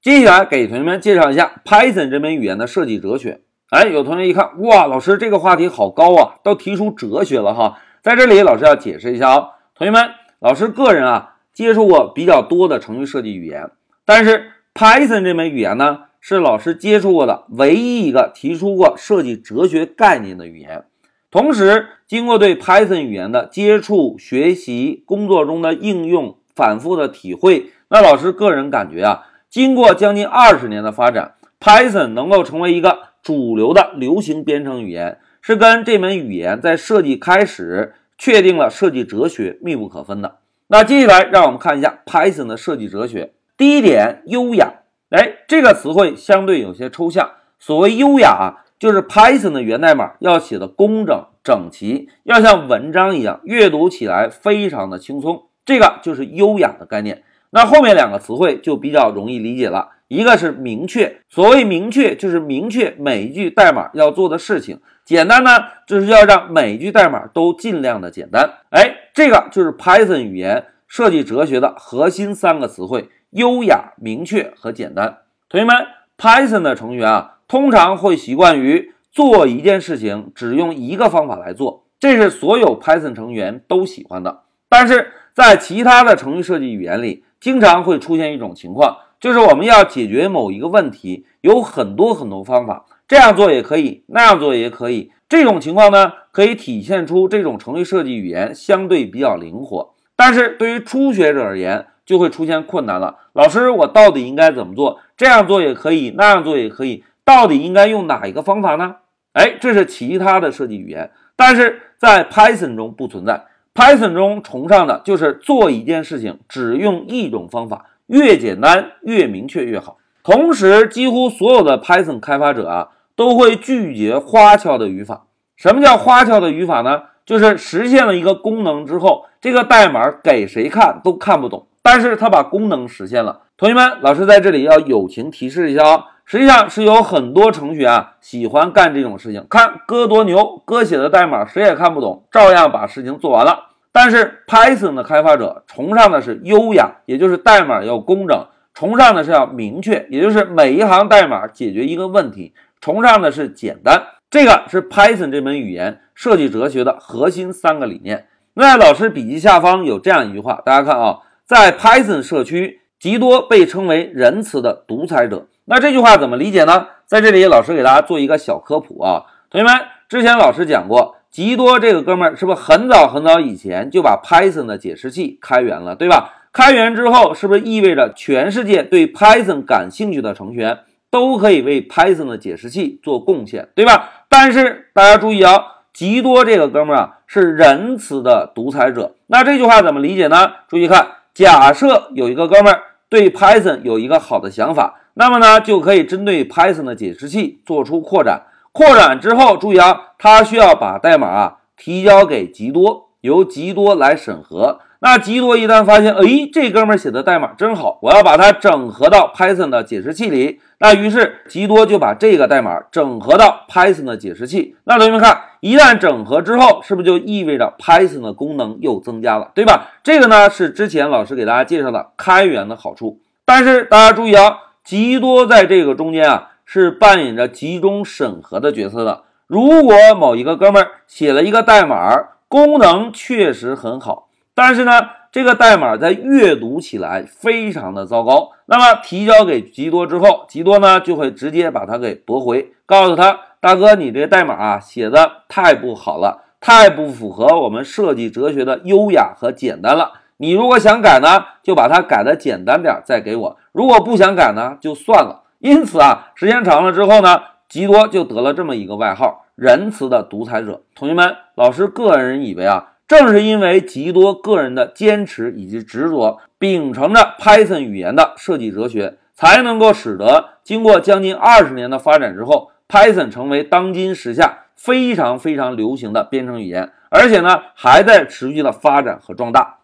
接下来给同学们介绍一下 Python 这门语言的设计哲学。哎，有同学一看，哇，老师这个话题好高啊，都提出哲学了哈。在这里，老师要解释一下哦，同学们，老师个人啊接触过比较多的程序设计语言，但是 Python 这门语言呢，是老师接触过的唯一一个提出过设计哲学概念的语言。同时，经过对 Python 语言的接触、学习、工作中的应用、反复的体会，那老师个人感觉啊，经过将近二十年的发展，Python 能够成为一个主流的流行编程语言，是跟这门语言在设计开始确定了设计哲学密不可分的。那接下来，让我们看一下 Python 的设计哲学。第一点，优雅。哎，这个词汇相对有些抽象。所谓优雅啊。就是 Python 的源代码要写的工整整齐，要像文章一样阅读起来非常的轻松，这个就是优雅的概念。那后面两个词汇就比较容易理解了，一个是明确，所谓明确就是明确每一句代码要做的事情；简单呢，就是要让每一句代码都尽量的简单。哎，这个就是 Python 语言设计哲学的核心三个词汇：优雅、明确和简单。同学们，Python 的成员啊。通常会习惯于做一件事情只用一个方法来做，这是所有 Python 成员都喜欢的。但是在其他的程序设计语言里，经常会出现一种情况，就是我们要解决某一个问题，有很多很多方法，这样做也可以，那样做也可以。这种情况呢，可以体现出这种程序设计语言相对比较灵活。但是对于初学者而言，就会出现困难了。老师，我到底应该怎么做？这样做也可以，那样做也可以。到底应该用哪一个方法呢？哎，这是其他的设计语言，但是在 Python 中不存在。Python 中崇尚的就是做一件事情只用一种方法，越简单越明确越好。同时，几乎所有的 Python 开发者啊都会拒绝花俏的语法。什么叫花俏的语法呢？就是实现了一个功能之后，这个代码给谁看都看不懂，但是他把功能实现了。同学们，老师在这里要友情提示一下哦。实际上是有很多程序员啊喜欢干这种事情，看哥多牛，哥写的代码谁也看不懂，照样把事情做完了。但是 Python 的开发者崇尚的是优雅，也就是代码要工整；崇尚的是要明确，也就是每一行代码解决一个问题；崇尚的是简单。这个是 Python 这门语言设计哲学的核心三个理念。那老师笔记下方有这样一句话，大家看啊，在 Python 社区，吉多被称为仁慈的独裁者。那这句话怎么理解呢？在这里，老师给大家做一个小科普啊，同学们，之前老师讲过，吉多这个哥们儿是不是很早很早以前就把 Python 的解释器开源了，对吧？开源之后，是不是意味着全世界对 Python 感兴趣的程序员都可以为 Python 的解释器做贡献，对吧？但是大家注意啊，吉多这个哥们儿啊是仁慈的独裁者。那这句话怎么理解呢？注意看，假设有一个哥们儿对 Python 有一个好的想法。那么呢，就可以针对 Python 的解释器做出扩展。扩展之后，注意啊，它需要把代码啊提交给吉多，由吉多来审核。那吉多一旦发现，哎，这哥们写的代码真好，我要把它整合到 Python 的解释器里。那于是吉多就把这个代码整合到 Python 的解释器。那同学们看，一旦整合之后，是不是就意味着 Python 的功能又增加了，对吧？这个呢是之前老师给大家介绍的开源的好处。但是大家注意啊。极多在这个中间啊，是扮演着集中审核的角色的。如果某一个哥们儿写了一个代码，功能确实很好，但是呢，这个代码在阅读起来非常的糟糕，那么提交给极多之后，极多呢就会直接把它给驳回，告诉他，大哥，你这代码啊写的太不好了，太不符合我们设计哲学的优雅和简单了。你如果想改呢，就把它改的简单点，再给我。如果不想改呢，就算了。因此啊，时间长了之后呢，吉多就得了这么一个外号——仁慈的独裁者。同学们，老师个人以为啊，正是因为吉多个人的坚持以及执着，秉承着 Python 语言的设计哲学，才能够使得经过将近二十年的发展之后，Python 成为当今时下非常非常流行的编程语言，而且呢，还在持续的发展和壮大。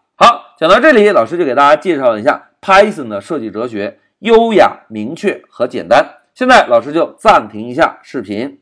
讲到这里，老师就给大家介绍一下 Python 的设计哲学：优雅、明确和简单。现在，老师就暂停一下视频。